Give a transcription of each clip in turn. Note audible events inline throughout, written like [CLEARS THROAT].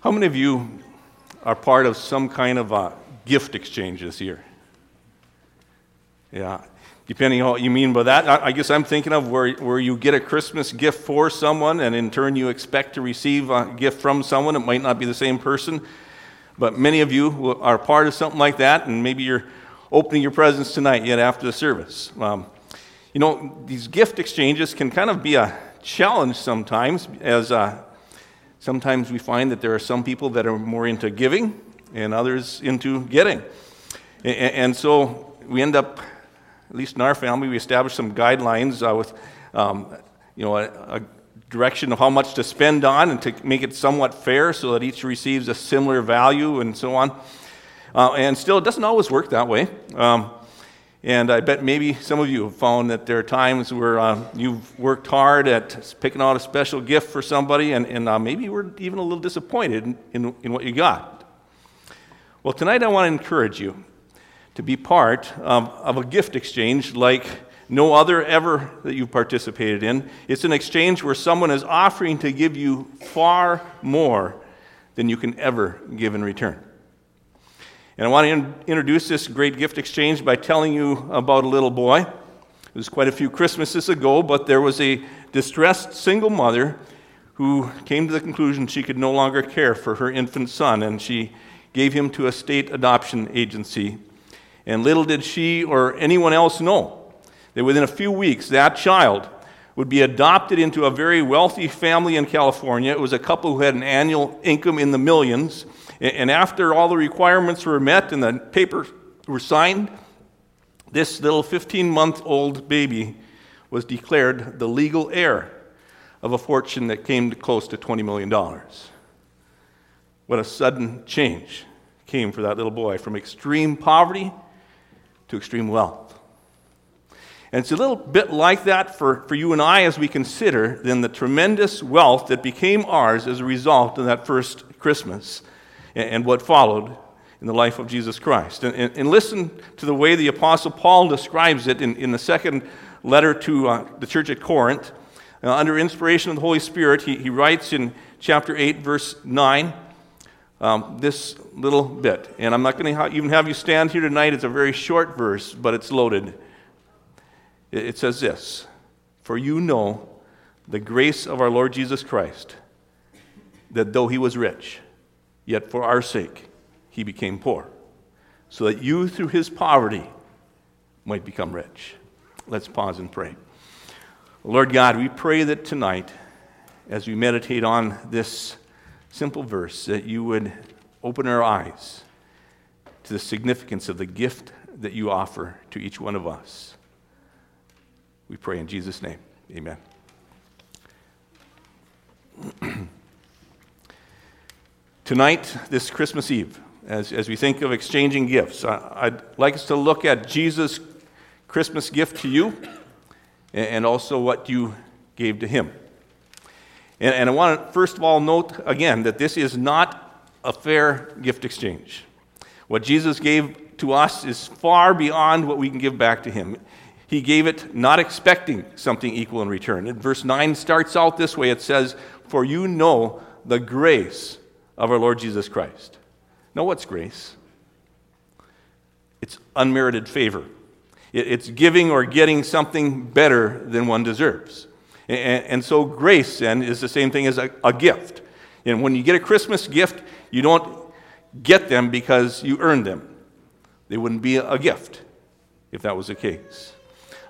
How many of you are part of some kind of a gift exchange this year? Yeah. Depending on what you mean by that, I guess I'm thinking of where, where you get a Christmas gift for someone and in turn you expect to receive a gift from someone. It might not be the same person, but many of you are part of something like that, and maybe you're opening your presents tonight yet after the service. Um, you know, these gift exchanges can kind of be a challenge sometimes, as uh, sometimes we find that there are some people that are more into giving and others into getting. And, so we end up, at least in our family, we establish some guidelines uh, with, um, you know, a, a direction of how much to spend on and to make it somewhat fair so that each receives a similar value and so on. Uh, and still, it doesn't always work that way. Um, and I bet maybe some of you have found that there are times where uh, you've worked hard at picking out a special gift for somebody, and, and uh, maybe you were even a little disappointed in, in, what you got. Well, tonight I want to encourage you to be part of a gift exchange like no other ever that you've participated in. It's an exchange where someone is offering to give you far more than you can ever give in return. And I want to in- introduce this great gift exchange by telling you about a little boy. It was quite a few Christmases ago, but there was a distressed single mother who came to the conclusion she could no longer care for her infant son, and she gave him to a state adoption agency. And little did she or anyone else know that within a few weeks, that child would be adopted into a very wealthy family in California. It was a couple who had an annual income in the millions. And after all the requirements were met and the papers were signed, this little 15 month old baby was declared the legal heir of a fortune that came to close to $20 million. What a sudden change came for that little boy from extreme poverty to extreme wealth. And it's a little bit like that for, for you and I as we consider then the tremendous wealth that became ours as a result of that first Christmas and, what followed in the life of Jesus Christ. And, and, and, listen to the way the Apostle Paul describes it in, in the second letter to uh, the church at Corinth. Uh, under inspiration of the Holy Spirit, he, he writes in chapter 8, verse 9, um, this little bit. And I'm not going to even have you stand here tonight. It's a very short verse, but it's loaded. It says this For you know the grace of our Lord Jesus Christ, that though he was rich, yet for our sake he became poor, so that you through his poverty might become rich. Let's pause and pray. Lord God, we pray that tonight, as we meditate on this simple verse, that you would open our eyes to the significance of the gift that you offer to each one of us. We pray in Jesus' name. Amen. [CLEARS THROAT] Tonight, this Christmas Eve, as, as we think of exchanging gifts, I, would like us to look at Jesus' Christmas gift to you and also what you gave to him. And, and I want to first of all note again that this is not a fair gift exchange. What Jesus gave to us is far beyond what we can give back to him. He gave it not expecting something equal in return. And verse 9 starts out this way it says, For you know the grace of our Lord Jesus Christ. Now, what's grace? It's unmerited favor. It's giving or getting something better than one deserves. And so, grace then is the same thing as a, gift. And when you get a Christmas gift, you don't get them because you earned them. They wouldn't be a gift if that was the case.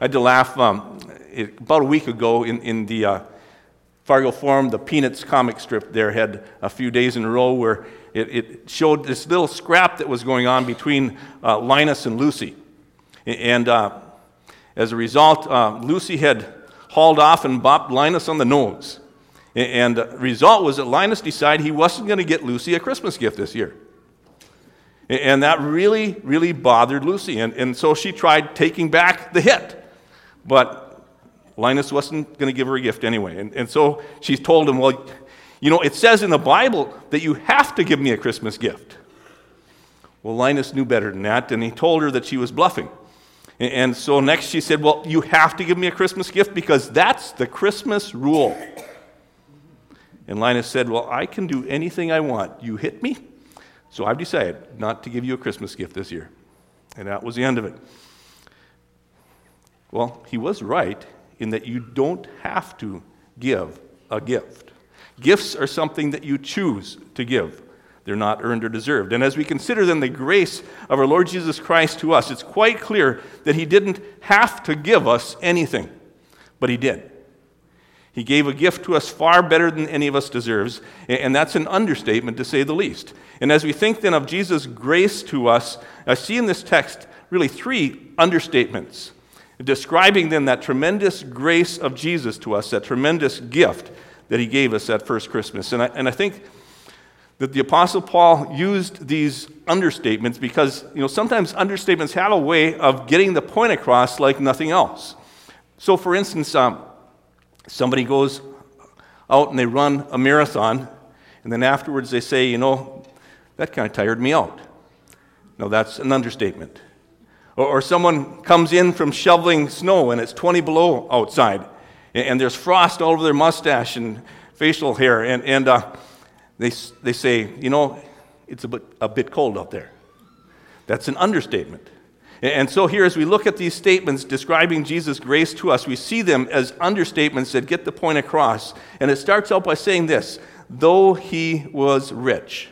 I had to laugh um, about a week ago in, in the uh, Fargo Forum, the Peanuts comic strip there had a few days in a row where it, it showed this little scrap that was going on between uh, Linus and Lucy. And uh, As a result, uh, Lucy had hauled off and bopped Linus on the nose. And the result was that Linus decided he wasn't going to get Lucy a Christmas gift this year. And that really, really bothered Lucy. And, and so she tried taking back the hit. But Linus wasn't going to give her a gift anyway. And, and so she told him, Well, you know, it says in the Bible that you have to give me a Christmas gift. Well, Linus knew better than that, and he told her that she was bluffing. And so next she said, Well, you have to give me a Christmas gift because that's the Christmas rule. And Linus said, Well, I can do anything I want. You hit me, so I've decided not to give you a Christmas gift this year. And that was the end of it. Well, he was right in that you don't have to give a gift. Gifts are something that you choose to give. They're not earned or deserved. And as we consider then the grace of our Lord Jesus Christ to us, it's quite clear that he didn't have to give us anything, but he did. He gave a gift to us far better than any of us deserves, and that's an understatement to say the least. And as we think then of Jesus' grace to us, I see in this text really three understatements describing then that tremendous grace of Jesus to us, that tremendous gift that he gave us that first Christmas. And I, and I think that the Apostle Paul used these understatements because, you know, sometimes understatements have a way of getting the point across like nothing else. So, for instance, um, Somebody goes out and they run a marathon, and then afterwards they say, you know, that kind of tired me out. No, that's an understatement. Or, someone comes in from shoveling snow and it's 20 below outside, and, and there's frost all over their mustache and facial hair, and, and uh, they, they say, you know, it's a bit, a bit cold out there. That's an understatement. And so, here, as we look at these statements describing Jesus' grace to us, we see them as understatements that get the point across. And it starts out by saying this though he was rich.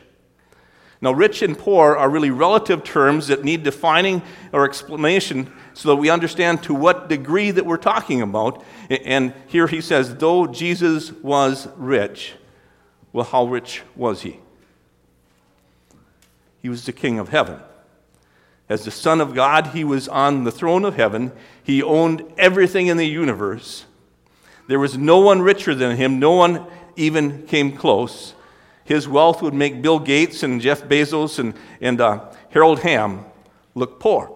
Now, rich and poor are really relative terms that need defining or explanation so that we understand to what degree that we're talking about. And here he says, though Jesus was rich, well, how rich was he? He was the king of heaven. As the Son of God, he was on the throne of heaven. He owned everything in the universe. There was no one richer than him, no one even came close. His wealth would make Bill Gates and Jeff Bezos and, and uh, Harold Hamm look poor.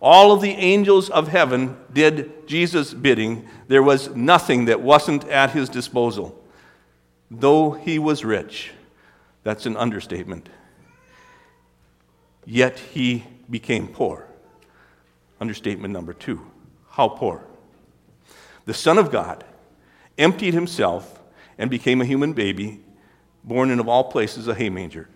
All of the angels of heaven did Jesus' bidding. There was nothing that wasn't at his disposal. Though he was rich, that's an understatement yet he became poor. Understatement number two. How poor? The Son of God emptied himself and became a human baby, born in, of all places, a hay manger.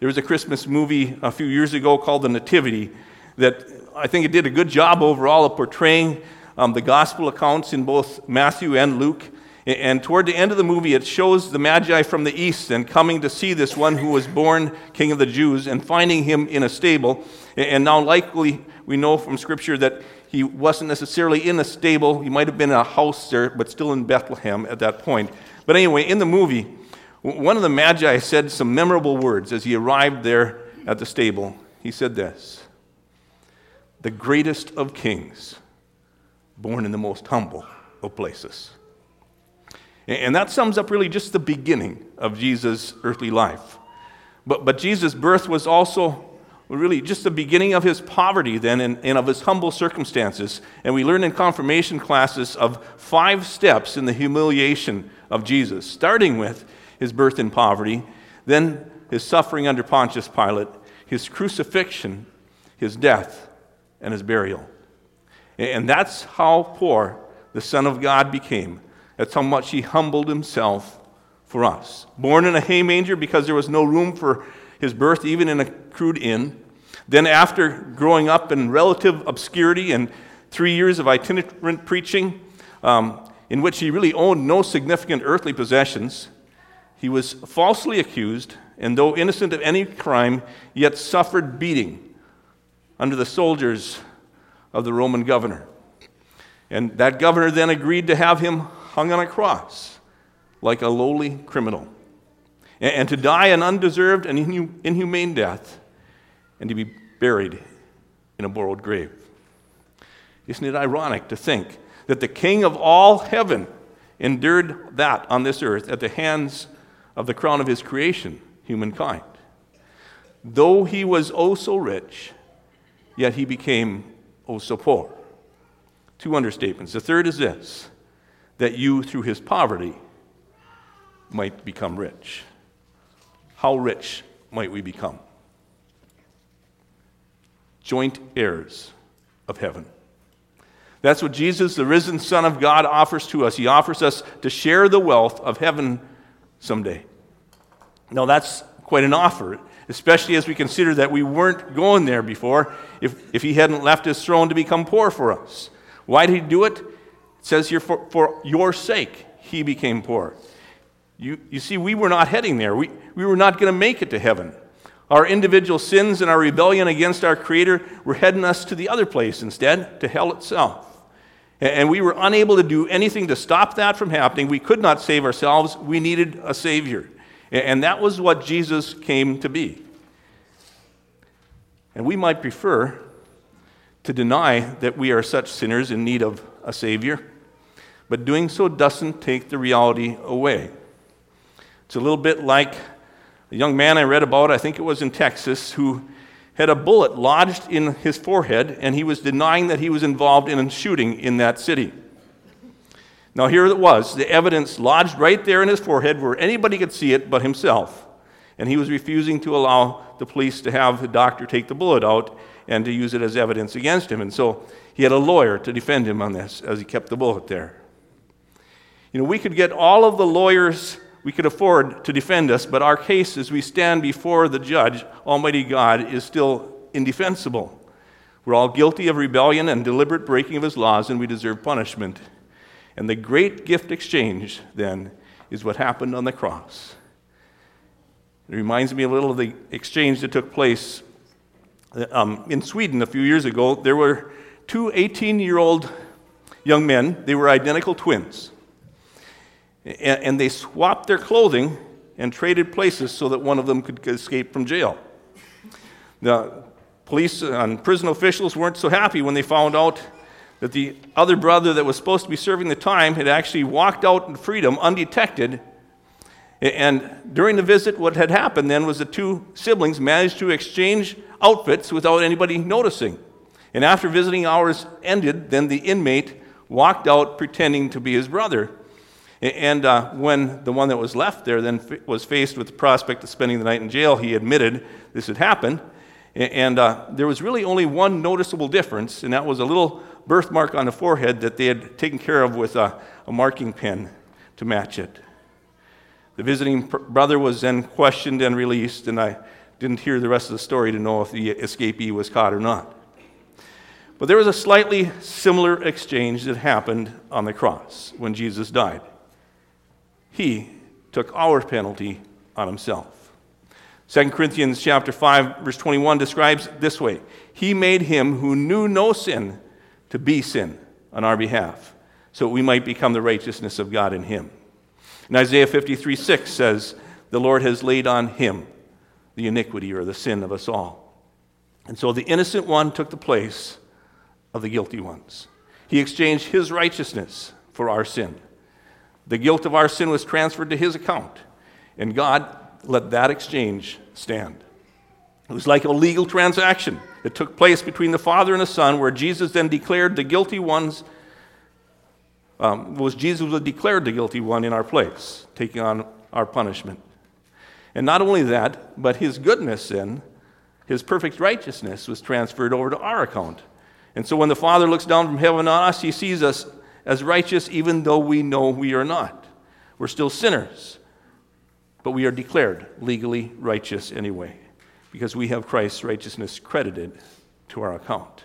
There was a Christmas movie a few years ago called The Nativity that I think it did a good job overall of portraying um, the gospel accounts in both Matthew and Luke. And toward the end of the movie, it shows the Magi from the east and coming to see this one who was born King of the Jews and finding him in a stable. And now, likely, we know from Scripture that he wasn't necessarily in a stable. He might have been in a house there, but still in Bethlehem at that point. But anyway, in the movie, one of the Magi said some memorable words as he arrived there at the stable. He said this The greatest of kings, born in the most humble of places. And that sums up really just the beginning of Jesus' earthly life. But, but Jesus' birth was also really just the beginning of his poverty then and, and of his humble circumstances. And we learn in confirmation classes of five steps in the humiliation of Jesus, starting with his birth in poverty, then his suffering under Pontius Pilate, his crucifixion, his death, and his burial. And that's how poor the Son of God became that's how much he humbled himself for us. Born in a hay manger because there was no room for his birth, even in a crude inn. Then, after growing up in relative obscurity and three years of itinerant preaching, um, in which he really owned no significant earthly possessions, he was falsely accused, and though innocent of any crime, yet suffered beating under the soldiers of the Roman governor. And that governor then agreed to have him hung on a cross like a lowly criminal, and, to die an undeserved and inhumane death, and to be buried in a borrowed grave. Isn't it ironic to think that the King of all heaven endured that on this earth at the hands of the crown of his creation, humankind? Though he was oh so rich, yet he became oh so poor. Two understatements. The third is this that you, through his poverty, might become rich. How rich might we become? Joint heirs of heaven. That's what Jesus, the risen Son of God, offers to us. He offers us to share the wealth of heaven someday. Now, that's quite an offer, especially as we consider that we weren't going there before if, if he hadn't left his throne to become poor for us. Why did he do it? It says here, for, for your sake, he became poor. You, you see, we were not heading there. We, we were not going to make it to heaven. Our individual sins and our rebellion against our Creator were heading us to the other place instead, to hell itself. And we were unable to do anything to stop that from happening. We could not save ourselves. We needed a Savior. And that was what Jesus came to be. And we might prefer to deny that we are such sinners in need of a Savior, but doing so doesn't take the reality away. It's a little bit like a young man I read about, I think it was in Texas, who had a bullet lodged in his forehead, and he was denying that he was involved in a shooting in that city. Now, here it was the evidence lodged right there in his forehead where anybody could see it but himself. And he was refusing to allow the police to have the doctor take the bullet out and to use it as evidence against him. And so he had a lawyer to defend him on this as he kept the bullet there. You know, we could get all of the lawyers we could afford to defend us, but our case as we stand before the judge, Almighty God, is still indefensible. We're all guilty of rebellion and deliberate breaking of his laws, and we deserve punishment. And the great gift exchange, then, is what happened on the cross. It reminds me a little of the exchange that took place um, in Sweden a few years ago. There were two 18 year old young men, they were identical twins and, they swapped their clothing and traded places so that one of them could escape from jail. The police and prison officials weren't so happy when they found out that the other brother that was supposed to be serving the time had actually walked out in freedom undetected. And during the visit, what had happened then was the two siblings managed to exchange outfits without anybody noticing. And after visiting hours ended, then the inmate walked out pretending to be his brother. And uh, when the one that was left there then f- was faced with the prospect of spending the night in jail, he admitted this had happened. And uh, there was really only one noticeable difference, and that was a little birthmark on the forehead that they had taken care of with a, a marking pen to match it. The visiting pr- brother was then questioned and released, and I didn't hear the rest of the story to know if the escapee was caught or not. But there was a slightly similar exchange that happened on the cross when Jesus died. He took our penalty on himself. 2 Corinthians chapter 5 verse 21 describes this way. He made him who knew no sin to be sin on our behalf so we might become the righteousness of God in him. And Isaiah 53 6 says, The Lord has laid on him the iniquity or the sin of us all. And so the innocent one took the place of the guilty ones. He exchanged his righteousness for our sin. The guilt of our sin was transferred to his account, and God let that exchange stand. It was like a legal transaction that took place between the Father and the Son, where Jesus then declared the guilty ones, um, was Jesus was declared the guilty one in our place, taking on our punishment. And not only that, but his goodness then, his perfect righteousness, was transferred over to our account. And so when the Father looks down from heaven on us, he sees us as righteous even though we know we are not. We're still sinners, but we are declared legally righteous anyway because we have Christ's righteousness credited to our account.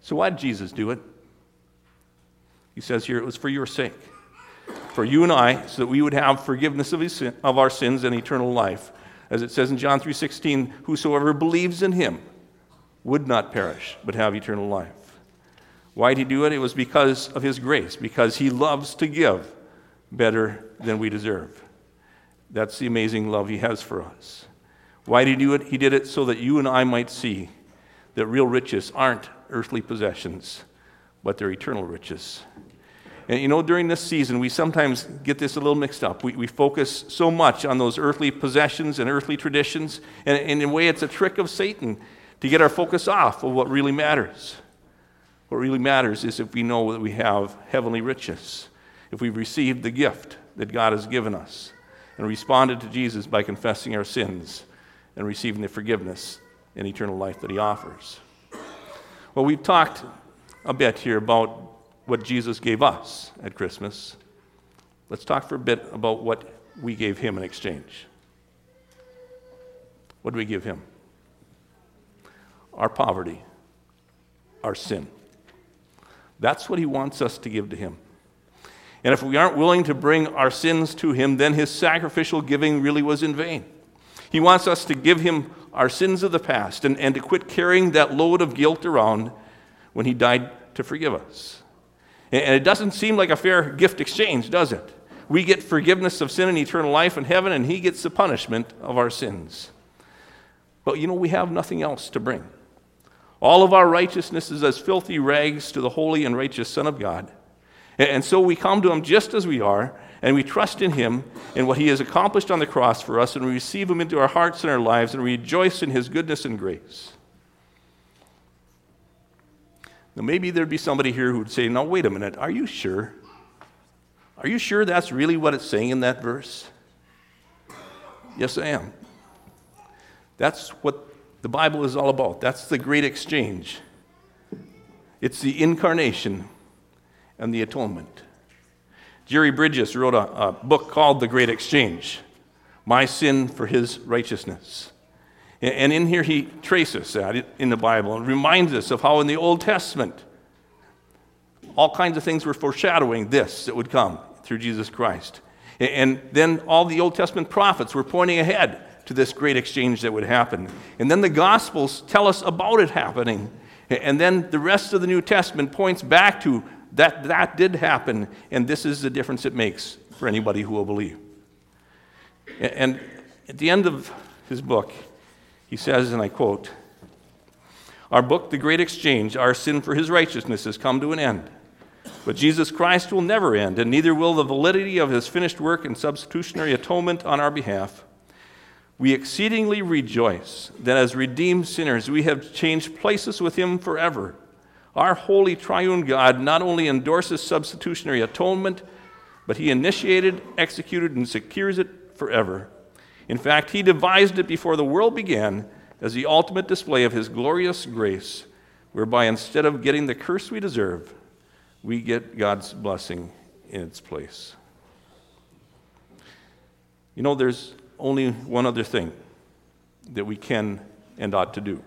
So, why did Jesus do it? He says here it was for your sake, for you and I, so that we would have forgiveness of, sin, of our sins and eternal life. As it says in John 3:16, whosoever believes in him would not perish, but have eternal life. Why did he do it? It was because of his grace, because he loves to give better than we deserve. That's the amazing love he has for us. Why did he do it? He did it so that you and I might see that real riches aren't earthly possessions, but they're eternal riches. And you know, during this season, we sometimes get this a little mixed up. We, we focus so much on those earthly possessions and earthly traditions, and, and in a way, it's a trick of Satan to get our focus off of what really matters. What really matters is if we know that we have heavenly riches, if we've received the gift that God has given us, and responded to Jesus by confessing our sins and receiving the forgiveness and eternal life that He offers. Well, we've talked a bit here about what Jesus gave us at Christmas. Let's talk for a bit about what we gave Him in exchange. What do we give Him? Our poverty, our sin. That's what He wants us to give to Him. And if we aren't willing to bring our sins to Him, then His sacrificial giving really was in vain. He wants us to give Him our sins of the past and, and to quit carrying that load of guilt around when He died to forgive us. And it doesn't seem like a fair gift exchange, does it? We get forgiveness of sin and eternal life in heaven, and He gets the punishment of our sins. But you know, we have nothing else to bring. All of our righteousness is as filthy rags to the holy and righteous Son of God. And so we come to Him just as we are, and we trust in Him and what He has accomplished on the cross for us, and we receive Him into our hearts and our lives, and we rejoice in His goodness and grace. Now, maybe there'd be somebody here who would say, Now, wait a minute, are you sure? Are you sure that's really what it's saying in that verse? Yes, I am. That's what the Bible is all about. That's the great exchange. It's the incarnation and the atonement. Jerry Bridges wrote a, a book called The Great Exchange My Sin for His Righteousness. And in here, he traces that in the Bible and reminds us of how in the Old Testament, all kinds of things were foreshadowing this that would come through Jesus Christ. And then all the Old Testament prophets were pointing ahead to this great exchange that would happen. And then the Gospels tell us about it happening. And then the rest of the New Testament points back to that that did happen, and this is the difference it makes for anybody who will believe. And at the end of his book, he says, and I quote, Our book, The Great Exchange, Our Sin for His Righteousness, has come to an end. But Jesus Christ will never end, and neither will the validity of his finished work and substitutionary atonement on our behalf. We exceedingly rejoice that as redeemed sinners, we have changed places with him forever. Our holy triune God not only endorses substitutionary atonement, but he initiated, executed, and secures it forever. In fact, he devised it before the world began as the ultimate display of his glorious grace, whereby instead of getting the curse we deserve, we get God's blessing in its place. You know, there's only one other thing that we can and ought to do.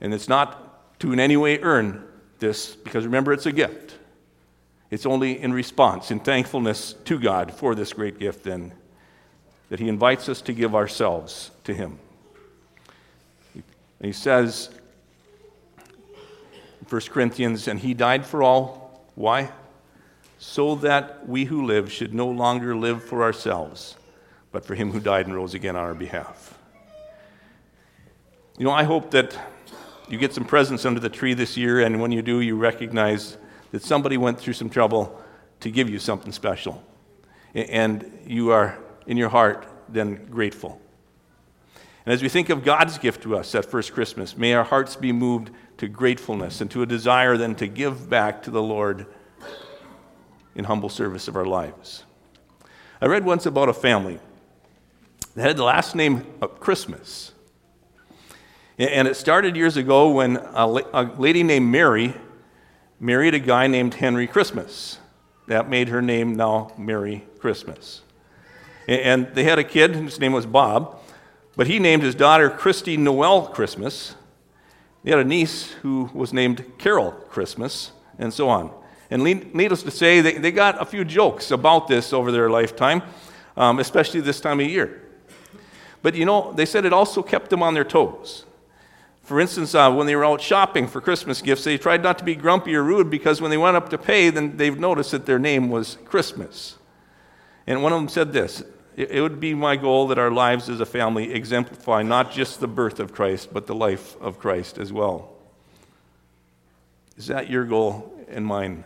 And it's not to in any way earn this, because remember, it's a gift. It's only in response, in thankfulness to God for this great gift, then, that He invites us to give ourselves to Him. And He says in 1 Corinthians, and He died for all. Why? So that we who live should no longer live for ourselves, but for Him who died and rose again on our behalf. You know, I hope that you get some presents under the tree this year, and when you do, you recognize that somebody went through some trouble to give you something special. And you are in your heart then grateful. And as we think of God's gift to us at first Christmas, may our hearts be moved to gratefulness and to a desire then to give back to the Lord in humble service of our lives. I read once about a family that had the last name of Christmas. And it started years ago when a lady named Mary married a guy named Henry Christmas. That made her name now Merry Christmas. And they had a kid, his name was Bob, but he named his daughter Christy Noel Christmas. They had a niece who was named Carol Christmas, and so on. And needless to say, they, they got a few jokes about this over their lifetime, um, especially this time of year. But you know, they said it also kept them on their toes. For instance, uh, when they were out shopping for Christmas gifts, they tried not to be grumpy or rude because when they went up to pay, then they've noticed that their name was Christmas. And one of them said this it would be my goal that our lives as a family exemplify not just the birth of Christ, but the life of Christ as well. Is that your goal and mine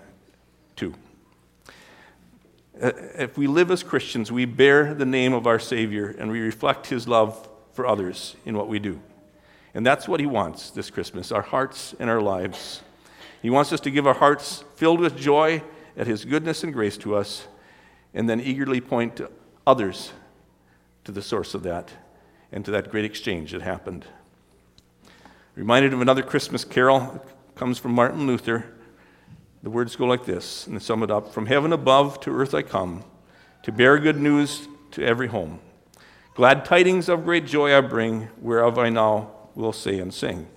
Uh, if we live as Christians, we bear the name of our Savior and we reflect His love for others in what we do. And that's what He wants this Christmas our hearts and our lives. He wants us to give our hearts filled with joy at His goodness and grace to us, and then eagerly point to others to the source of that and to that great exchange that happened. Reminded of another Christmas carol, comes from Martin Luther. The words go like this, and sum it up From heaven above to earth I come, to bear good news to every home. Glad tidings of great joy I bring, whereof I now will say and sing.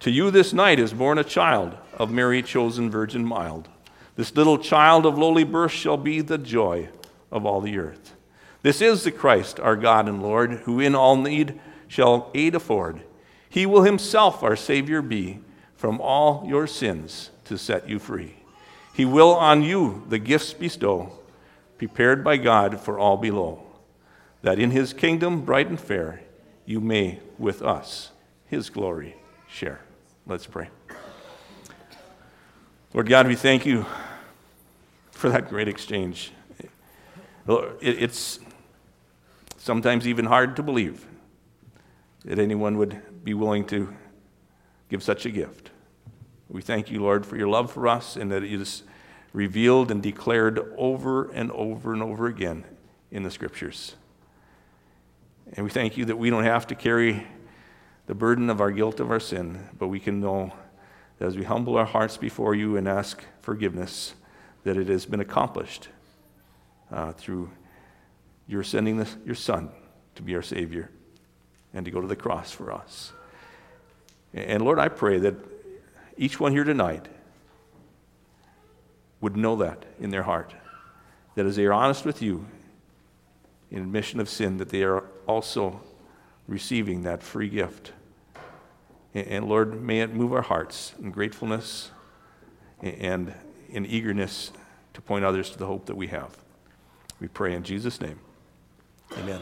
To you this night is born a child of Mary, chosen Virgin mild. This little child of lowly birth shall be the joy of all the earth. This is the Christ, our God and Lord, who in all need shall aid afford. He will himself our Savior be from all your sins to set you free. He will on you the gifts bestow, prepared by God for all below, that in his kingdom bright and fair you may with us his glory share. Let's pray. Lord God, we thank you for that great exchange. It's sometimes even hard to believe that anyone would be willing to give such a gift. We thank you, Lord, for your love for us and that it is revealed and declared over and over and over again in the scriptures. And we thank you that we don't have to carry the burden of our guilt of our sin, but we can know that as we humble our hearts before you and ask forgiveness, that it has been accomplished uh, through your sending the, your Son to be our Savior and to go to the cross for us. And Lord, I pray that each one here tonight would know that in their heart. That as they are honest with you in admission of sin, that they are also receiving that free gift. And Lord, may it move our hearts in gratefulness and in eagerness to point others to the hope that we have. We pray in Jesus' name. Amen.